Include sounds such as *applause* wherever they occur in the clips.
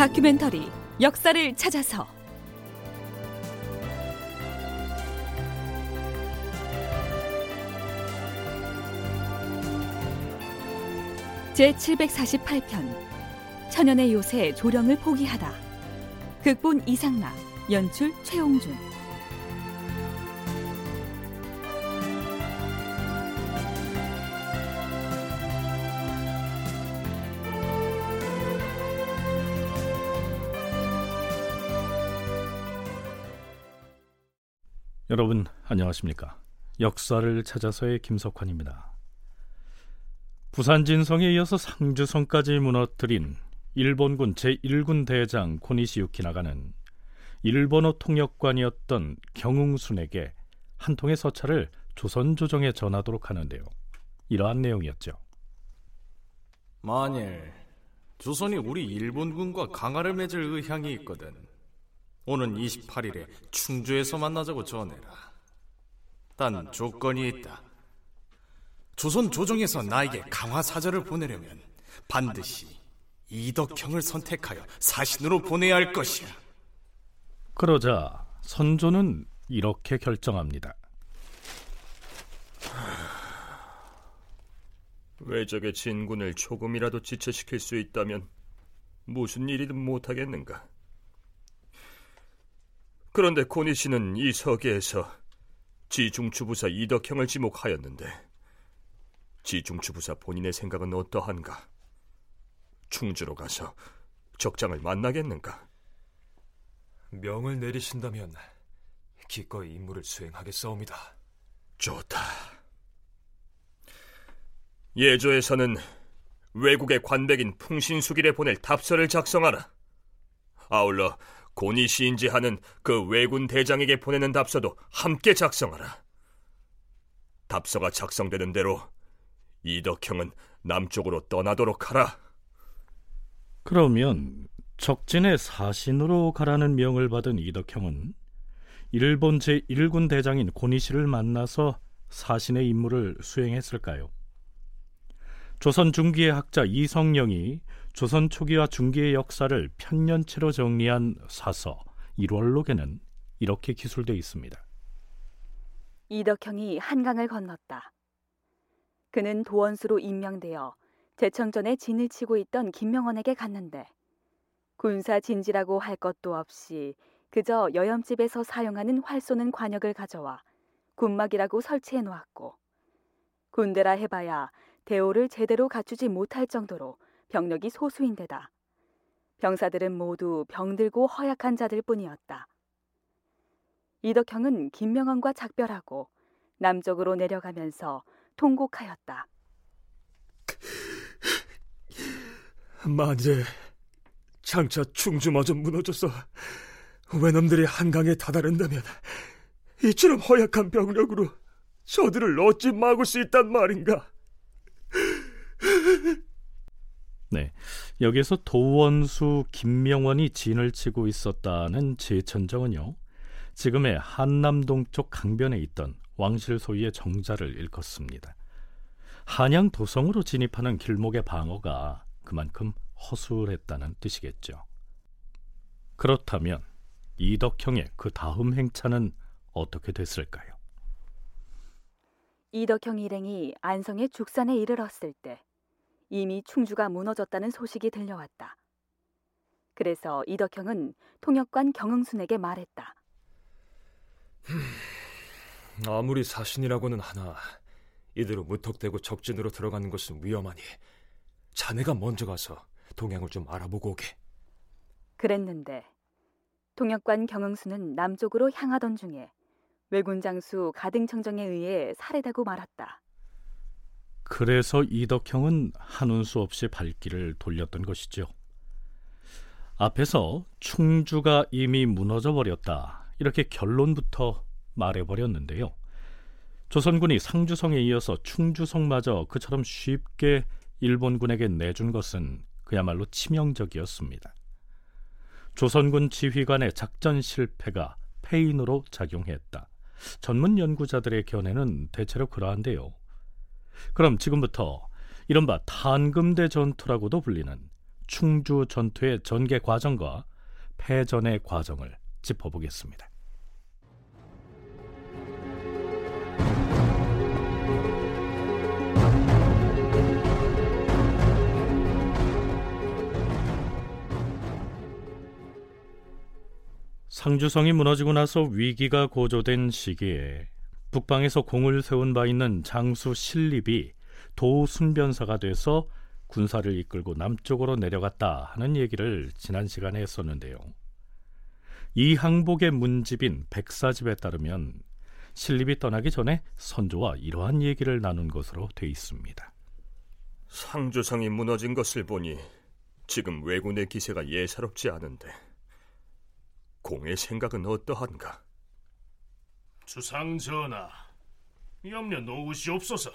다큐멘터리 역사를 찾아서. 제 748편 천연의 요새 조령을 포기하다. 극본 이상락 연출 최홍준 여러분 안녕하십니까? 역사를 찾아서의 김석환입니다. 부산 진성에 이어서 상주성까지 무너뜨린 일본군 제1군 대장 코니시 유키나가는 일본어 통역관이었던 경웅순에게 한 통의 서찰을 조선 조정에 전하도록 하는데요. 이러한 내용이었죠. 만일 조선이 우리 일본군과 강화를 맺을 의향이 있거든 오는 28일에 충주에서 만나자고 전해라. 단 조건이 있다. 조선 조정에서 나에게 강화 사절을 보내려면 반드시 이덕형을 선택하여 사신으로 보내야 할 것이야. 그러자 선조는 이렇게 결정합니다. 외적의 진군을 조금이라도 지체시킬 수 있다면 무슨 일이든 못하겠는가? 그런데 고니 씨는 이 서계에서 지중추부사 이덕형을 지목하였는데 지중추부사 본인의 생각은 어떠한가? 충주로 가서 적장을 만나겠는가? 명을 내리신다면 기꺼이 임무를 수행하겠사옵니다. 좋다. 예조에서는 외국의 관백인 풍신수길에 보낼 답서를 작성하라. 아울러 고니 시인지 하는 그 왜군 대장에게 보내는 답서도 함께 작성하라. 답서가 작성되는 대로 이덕형은 남쪽으로 떠나도록 하라. 그러면 적진의 사신으로 가라는 명을 받은 이덕형은 일본 제1군 대장인 고니시를 만나서 사신의 임무를 수행했을까요? 조선 중기의 학자 이성령이 조선 초기와 중기의 역사를 편년체로 정리한 사서 1월록에는 이렇게 기술되어 있습니다. 이덕형이 한강을 건넜다. 그는 도원수로 임명되어 제청전에 진을 치고 있던 김명원에게 갔는데 군사 진지라고 할 것도 없이 그저 여염집에서 사용하는 활 쏘는 관역을 가져와 군막이라고 설치해 놓았고 군대라 해봐야 대오를 제대로 갖추지 못할 정도로 병력이 소수인데다 병사들은 모두 병들고 허약한 자들 뿐이었다. 이덕형은 김명원과 작별하고 남쪽으로 내려가면서 통곡하였다. 만일에 장차 충주마저 무너져서 외놈들이 한강에 다다른다면 이처럼 허약한 병력으로 저들을 어찌 막을 수 있단 말인가? 네, 여기에서 도원수 김명원이 진을 치고 있었다는 제천정은요. 지금의 한남 동쪽 강변에 있던 왕실 소유의 정자를 일컫습니다. 한양 도성으로 진입하는 길목의 방어가 그만큼 허술했다는 뜻이겠죠. 그렇다면 이덕형의 그 다음 행차는 어떻게 됐을까요? 이덕형 일행이 안성의 죽산에 이르렀을 때 이미 충주가 무너졌다는 소식이 들려왔다. 그래서 이덕형은 통역관 경흥순에게 말했다. 아무리 사신이라고는 하나 이대로 무턱대고 적진으로 들어가는 것은 위험하니 자네가 먼저 가서 동향을 좀 알아보고 오게. 그랬는데 통역관 경흥수는 남쪽으로 향하던 중에 왜군 장수 가등청정에 의해 살해되고 말았다. 그래서 이덕형은 한운 수 없이 발길을 돌렸던 것이죠. 앞에서 충주가 이미 무너져 버렸다. 이렇게 결론부터 말해 버렸는데요. 조선군이 상주성에 이어서 충주성마저 그처럼 쉽게 일본군에게 내준 것은 그야말로 치명적이었습니다. 조선군 지휘관의 작전 실패가 패인으로 작용했다. 전문 연구자들의 견해는 대체로 그러한데요. 그럼 지금부터 이른바 탄금대 전투라고도 불리는 충주 전투의 전개 과정과 패전의 과정을 짚어보겠습니다. 상주성이 무너지고 나서 위기가 고조된 시기에 북방에서 공을 세운 바 있는 장수 신립이 도순변사가 돼서 군사를 이끌고 남쪽으로 내려갔다 하는 얘기를 지난 시간에 했었는데요. 이 항복의 문집인 백사집에 따르면 신립이 떠나기 전에 선조와 이러한 얘기를 나눈 것으로 돼 있습니다. 상주성이 무너진 것을 보니 지금 왜군의 기세가 예사롭지 않은데 공의 생각은 어떠한가? 주상 전하, 염려 놓으시옵소서.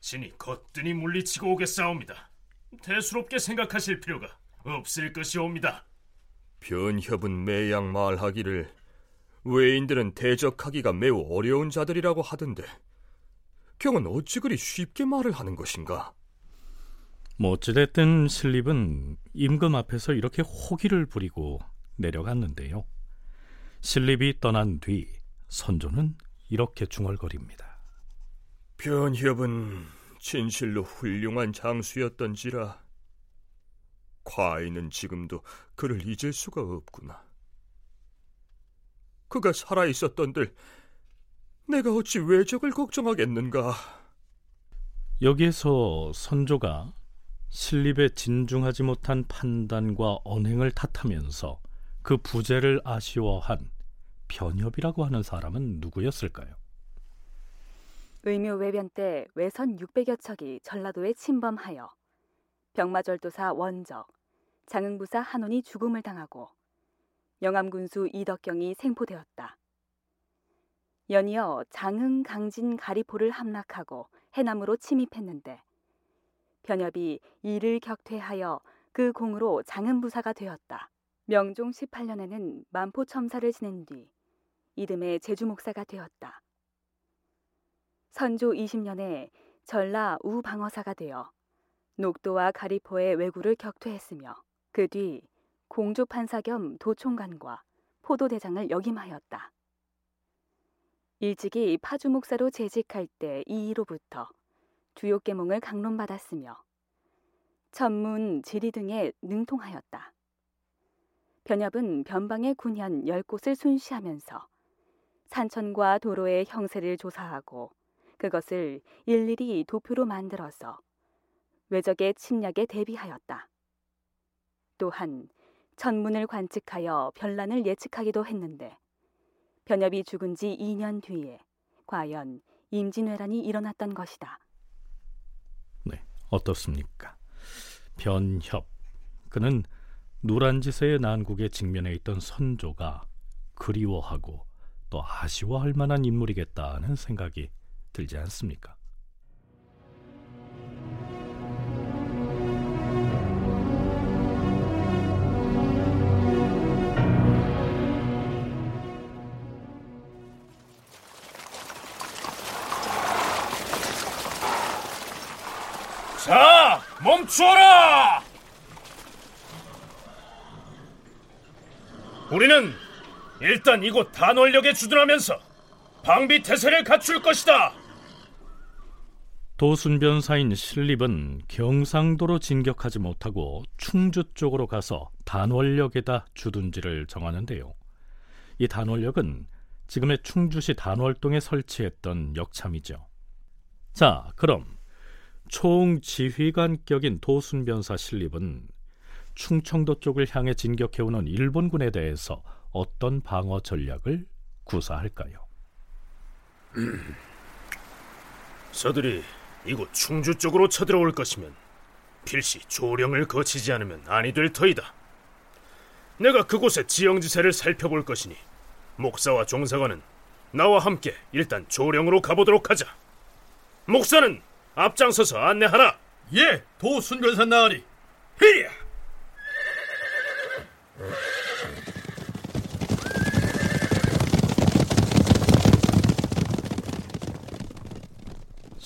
신이 거뜬히 물리치고 오겠사옵니다. 대수롭게 생각하실 필요가 없을 것이옵니다. 변협은 매양 말하기를 외인들은 대적하기가 매우 어려운 자들이라고 하던데 경은 어찌 그리 쉽게 말을 하는 것인가? 뭐 어찌됐든 신립은 임금 앞에서 이렇게 호기를 부리고 내려갔는데요. 신립이 떠난 뒤 선조는 이렇게 중얼거립니다. 변협은 진실로 훌륭한 장수였던지라 과인은 지금도 그를 잊을 수가 없구나. 그가 살아 있었던들 내가 어찌 외적을 걱정하겠는가? 여기에서 선조가 신립의 진중하지 못한 판단과 언행을 탓하면서 그 부재를 아쉬워한 변협이라고 하는 사람은 누구였을까요? 의묘 외변 때 외선 600여 척이 전라도에 침범하여 병마절도사 원적, 장흥부사 한원이 죽음을 당하고 영암군수 이덕경이 생포되었다. 연이어 장흥, 강진, 가리포를 함락하고 해남으로 침입했는데 변협이 이를 격퇴하여 그 공으로 장흥부사가 되었다. 명종 18년에는 만포첨사를 지낸 뒤 이듬해 제주 목사가 되었다. 선조 20년에 전라 우방어사가 되어 녹도와 가리포의 왜구를 격퇴했으며 그 뒤 공조판사 겸 도총관과 포도대장을 역임하였다. 일찍이 파주 목사로 재직할 때 이이로부터 주요계몽을 강론받았으며 천문, 지리 등에 능통하였다. 변협은 변방의 군현 열 곳을 순시하면서 산천과 도로의 형세를 조사하고 그것을 일일이 도표로 만들어서 외적의 침략에 대비하였다. 또한 천문을 관측하여 변란을 예측하기도 했는데 변협이 죽은 지 2년 뒤에 과연 임진왜란이 일어났던 것이다. 네, 어떻습니까? 변협. 그는 노란지세의 난국에 직면해 있던 선조가 그리워하고 또 아쉬워할 만한 인물이겠다는 생각이 들지 않습니까? 자, 멈추어라! 우리는 일단 이곳 단월역에 주둔하면서 방비 태세를 갖출 것이다. 도순변사인 신립은 경상도로 진격하지 못하고 충주 쪽으로 가서 단월역에다 주둔지를 정하는데요. 이 단월역은 지금의 충주시 단월동에 설치했던 역참이죠. 자, 그럼 총지휘관격인 도순변사 신립은 충청도 쪽을 향해 진격해오는 일본군에 대해서 어떤 방어 전략을 구사할까요? *clears throat* 서들이 이곳 충주 쪽으로 쳐들어올 것이면 필시 조령을 거치지 않으면 아니 될 터이다. 내가 그곳의 지형지세를 살펴볼 것이니 목사와 종사관은 나와 함께 일단 조령으로 가보도록 하자. 목사는 앞장서서 안내하라. 예, 도순변사 나으리. 히야!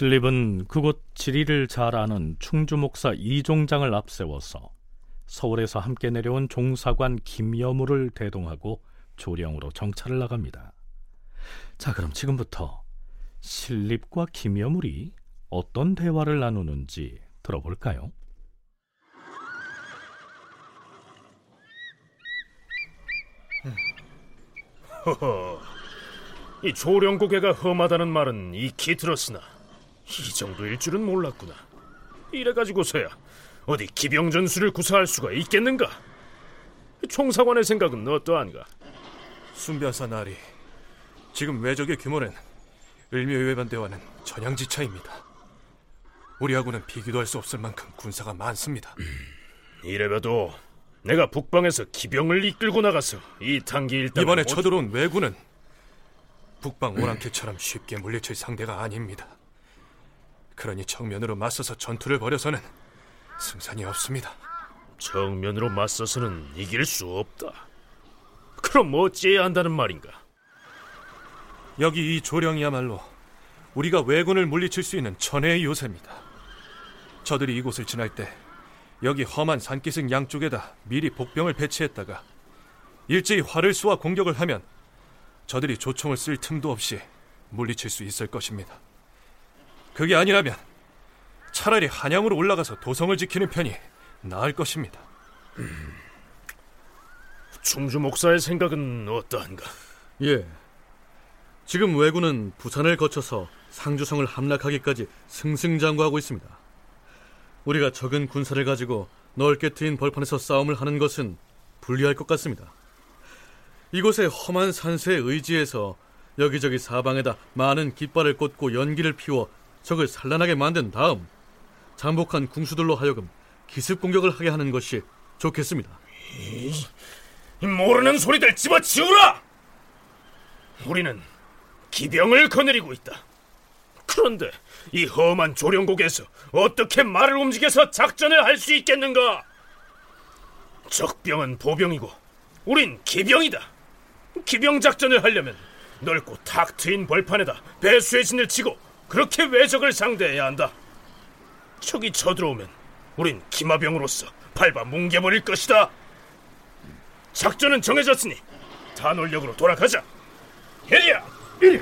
신립은 그곳 지리를 잘 아는 충주 목사 이종장을 앞세워서 서울에서 함께 내려온 종사관 김여무를 대동하고 조령으로 정찰을 나갑니다. 자, 그럼 지금부터 신립과 김여물이 어떤 대화를 나누는지 들어볼까요? 허허, *laughs* 이 조령 고개가 험하다는 말은 익히 들었으나 이 정도일 줄은 몰랐구나. 이래가지고서야 어디 기병전술을 구사할 수가 있겠는가? 총사관의 생각은 어떠한가? 순변사 나리, 지금 외적의 규모는 을묘외반대와는 전향지차입니다. 우리하고는 비교도 할 수 없을 만큼 군사가 많습니다. 이래봬도 내가 북방에서 기병을 이끌고 나가서 이 단기 일당 이번에 쳐들어온 왜군은 북방 오랑캐처럼 쉽게 물리칠 상대가 아닙니다. 그러니 정면으로 맞서서 전투를 벌여서는 승산이 없습니다. 정면으로 맞서서는 이길 수 없다. 그럼 어찌해야 한다는 말인가? 여기 이 조령이야말로 우리가 왜군을 물리칠 수 있는 천혜의 요새입니다. 저들이 이곳을 지날 때 여기 험한 산기슭 양쪽에다 미리 복병을 배치했다가 일제히 활을 쏘아 공격을 하면 저들이 조총을 쓸 틈도 없이 물리칠 수 있을 것입니다. 그게 아니라면 차라리 한양으로 올라가서 도성을 지키는 편이 나을 것입니다. 충주 목사의 생각은 어떠한가? 예. 지금 왜군은 부산을 거쳐서 상주성을 함락하기까지 승승장구하고 있습니다. 우리가 적은 군사를 가지고 넓게 트인 벌판에서 싸움을 하는 것은 불리할 것 같습니다. 이곳의 험한 산세에 의지해서 여기저기 사방에다 많은 깃발을 꽂고 연기를 피워 적을 산란하게 만든 다음 잠복한 궁수들로 하여금 기습 공격을 하게 하는 것이 좋겠습니다. 이 모르는 소리들 집어치우라! 우리는 기병을 거느리고 있다. 그런데 이 험한 조령국에서 어떻게 말을 움직여서 작전을 할 수 있겠는가? 적병은 보병이고 우린 기병이다. 기병 작전을 하려면 넓고 탁 트인 벌판에다 배수의 진을 치고 그렇게 외적을 상대해야 한다. 적이 쳐들어오면 우린 기마병으로서 밟아 뭉개버릴 것이다. 작전은 정해졌으니 단원력으로 돌아가자. 해리야! 이리!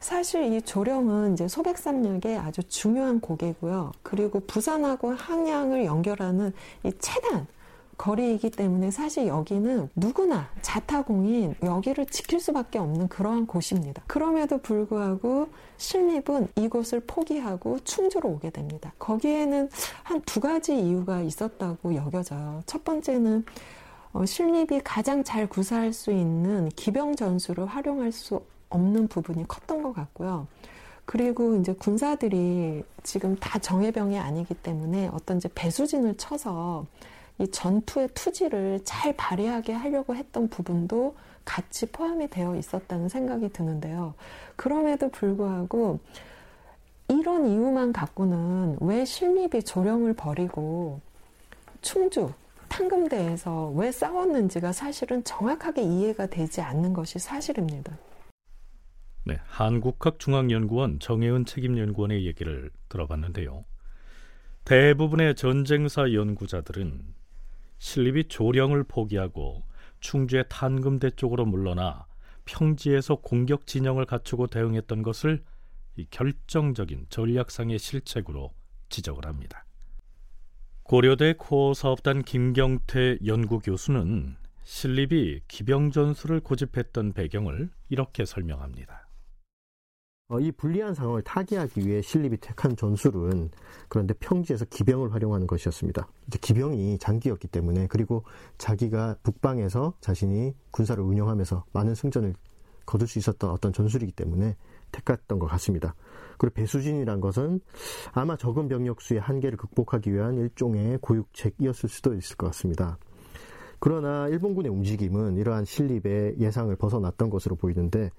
사실 이 조령은 이제 소백산역의 아주 중요한 고개고요. 그리고 부산하고 항양을 연결하는 이 최단 거리이기 때문에 사실 여기는 누구나 자타공인 여기를 지킬 수밖에 없는 그러한 곳입니다. 그럼에도 불구하고 신립은 이곳을 포기하고 충주로 오게 됩니다. 거기에는 한 두 가지 이유가 있었다고 여겨져요. 첫 번째는 어, 신립이 가장 잘 구사할 수 있는 기병 전술을 활용할 수 없는 부분이 컸던 것 같고요. 그리고 이제 군사들이 지금 다 정예병이 아니기 때문에 어떤 이제 배수진을 쳐서 이 전투의 투지를 잘 발휘하게 하려고 했던 부분도 같이 포함이 되어 있었다는 생각이 드는데요. 그럼에도 불구하고 이런 이유만 갖고는 왜 신립이 조령을 버리고 충주, 탕금대에서 왜 싸웠는지가 사실은 정확하게 이해가 되지 않는 것이 사실입니다. 네, 한국학중앙연구원 정혜은 책임연구원의 얘기를 들어봤는데요. 대부분의 전쟁사 연구자들은 신립이 조령을 포기하고 충주의 탄금대 쪽으로 물러나 평지에서 공격 진영을 갖추고 대응했던 것을 이 결정적인 전략상의 실책으로 지적을 합니다. 고려대 코어 사업단 김경태 연구교수는 신립이 기병전술을 고집했던 배경을 이렇게 설명합니다. 어, 이 불리한 상황을 타개하기 위해 신립이 택한 전술은 그런데 평지에서 기병을 활용하는 것이었습니다. 이제 기병이 장기였기 때문에 그리고 자기가 북방에서 자신이 군사를 운영하면서 많은 승전을 거둘 수 있었던 어떤 전술이기 때문에 택했던 것 같습니다. 그리고 배수진이란 것은 아마 적은 병력 수의 한계를 극복하기 위한 일종의 고육책이었을 수도 있을 것 같습니다. 그러나 일본군의 움직임은 이러한 신립의 예상을 벗어났던 것으로 보이는데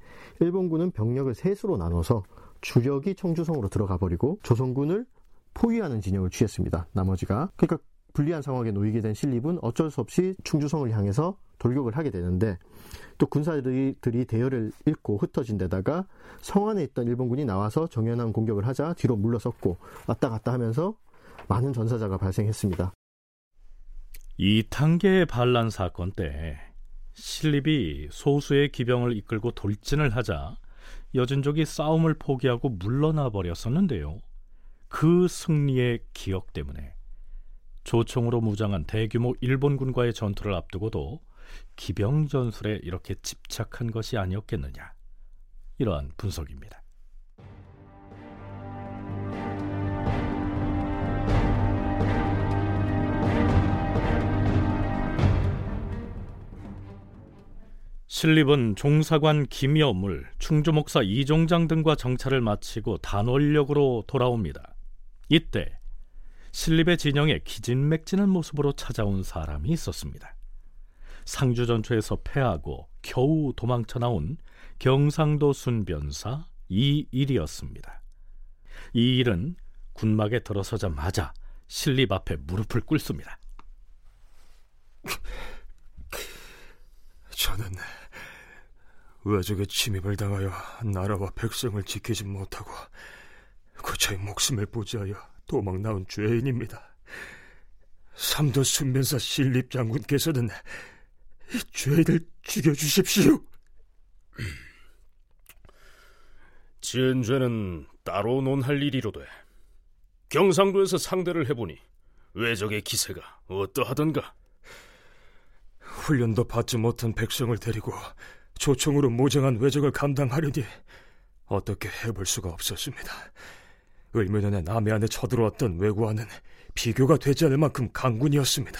일본군은 병력을 셋으로 나눠서 주력이 청주성으로 들어가 버리고 조선군을 포위하는 진영을 취했습니다. 나머지가 그러니까 불리한 상황에 놓이게 된 신립은 어쩔 수 없이 충주성을 향해서 돌격을 하게 되는데 또 군사들이 대열을 잃고 흩어진 데다가 성 안에 있던 일본군이 나와서 정연한 공격을 하자 뒤로 물러섰고 왔다 갔다 하면서 많은 전사자가 발생했습니다. 이 단계의 반란 사건 때 신립이 소수의 기병을 이끌고 돌진을 하자 여진족이 싸움을 포기하고 물러나 버렸었는데요. 그 승리의 기억 때문에 조총으로 무장한 대규모 일본군과의 전투를 앞두고도 기병 전술에 이렇게 집착한 것이 아니었겠느냐 이러한 분석입니다. 신립은 종사관 김여물, 충주목사 이종장 등과 정찰을 마치고 단원력으로 돌아옵니다. 이때 신립의 진영에 기진맥진한 모습으로 찾아온 사람이 있었습니다. 상주 전투에서 패하고 겨우 도망쳐 나온 경상도 순변사 이일이었습니다. 이 일은 군막에 들어서자마자 신립 앞에 무릎을 꿇습니다. 저는 외적의 침입을 당하여 나라와 백성을 지키지 못하고 그저의 목숨을 보지하여 도망 나온 죄인입니다. 삼도 순변사 신립 장군께서는 이 죄인을 죽여주십시오. *clears throat* 지은 죄는 따로 논할 일이로돼. 경상도에서 상대를 해보니 외적의 기세가 어떠하던가? 훈련도 받지 못한 백성을 데리고 조총으로 모정한 외적을 감당하려니 어떻게 해볼 수가 없었습니다. 을면연에 남해 안에 쳐들어왔던 왜구와는 비교가 되지 않을 만큼 강군이었습니다.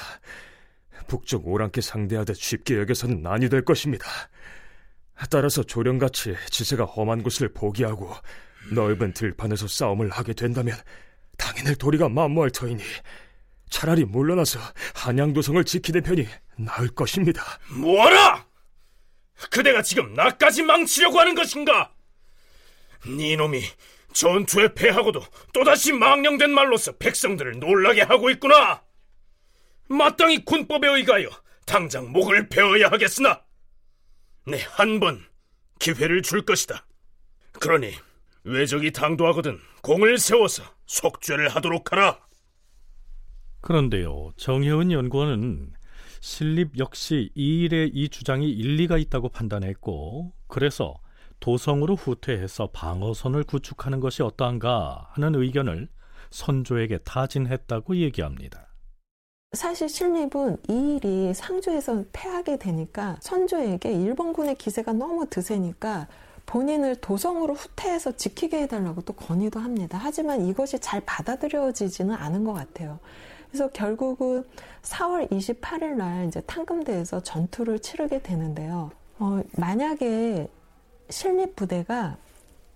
북쪽 오랑캐 상대하듯 쉽게 여겨서는 아니 될 것입니다. 따라서 조령같이 지세가 험한 곳을 포기하고 넓은 들판에서 싸움을 하게 된다면 당연히 도리가 만무할 터이니 차라리 물러나서 한양도성을 지키는 편이 나을 것입니다. 뭐하라! 그대가 지금 나까지 망치려고 하는 것인가? 네 놈이 전투에 패하고도 또다시 망령된 말로서 백성들을 놀라게 하고 있구나. 마땅히 군법에 의하여 당장 목을 베어야 하겠으나 네한번 기회를 줄 것이다. 그러니 외적이 당도하거든 공을 세워서 속죄를 하도록 하라. 그런데요, 정혜은 연구원은 신립 역시 이 일에 이 주장이 일리가 있다고 판단했고, 그래서 도성으로 후퇴해서 방어선을 구축하는 것이 어떠한가 하는 의견을 선조에게 타진했다고 얘기합니다. 사실 신립은 이 일이 상주에서 패하게 되니까 선조에게 일본군의 기세가 너무 드세니까 본인을 도성으로 후퇴해서 지키게 해달라고 또 건의도 합니다. 하지만 이것이 잘 받아들여지지는 않은 것 같아요. 그래서 결국은 4월 28일 날 이제 탕금대에서 전투를 치르게 되는데요. 어, 만약에 신립 부대가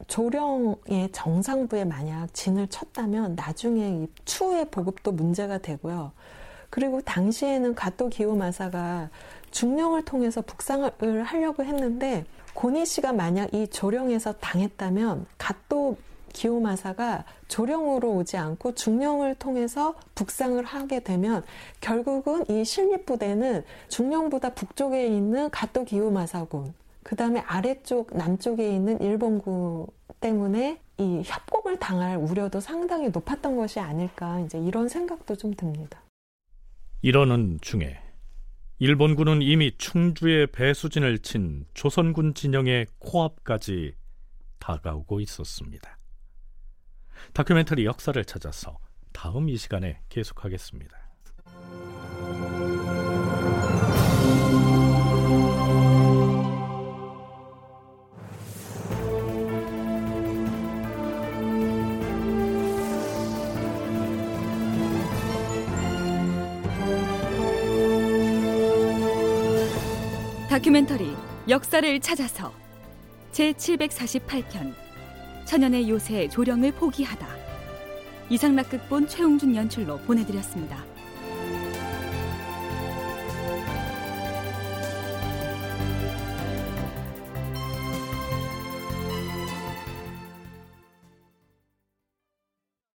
조령의 정상부에 만약 진을 쳤다면 나중에 추후의 보급도 문제가 되고요. 그리고 당시에는 가토 기요마사가 중령을 통해서 북상을 하려고 했는데 고니 씨가 만약 이 조령에서 당했다면 가토 기요마사가 조령으로 오지 않고 중령을 통해서 북상을 하게 되면 결국은 이 신립부대는 중령보다 북쪽에 있는 가토 기요마사군 그 다음에 아래쪽 남쪽에 있는 일본군 때문에 이 협공을 당할 우려도 상당히 높았던 것이 아닐까 이제 이런 생각도 좀 듭니다. 이러는 중에 일본군은 이미 충주에 배수진을 친 조선군 진영의 코앞까지 다가오고 있었습니다. 다큐멘터리 역사를 찾아서 다음 이 시간에 계속하겠습니다. 다큐멘터리 역사를 찾아서 제 748편 천연의 요새 조령을 포기하다 이상락극본 최웅준 연출로 보내드렸습니다.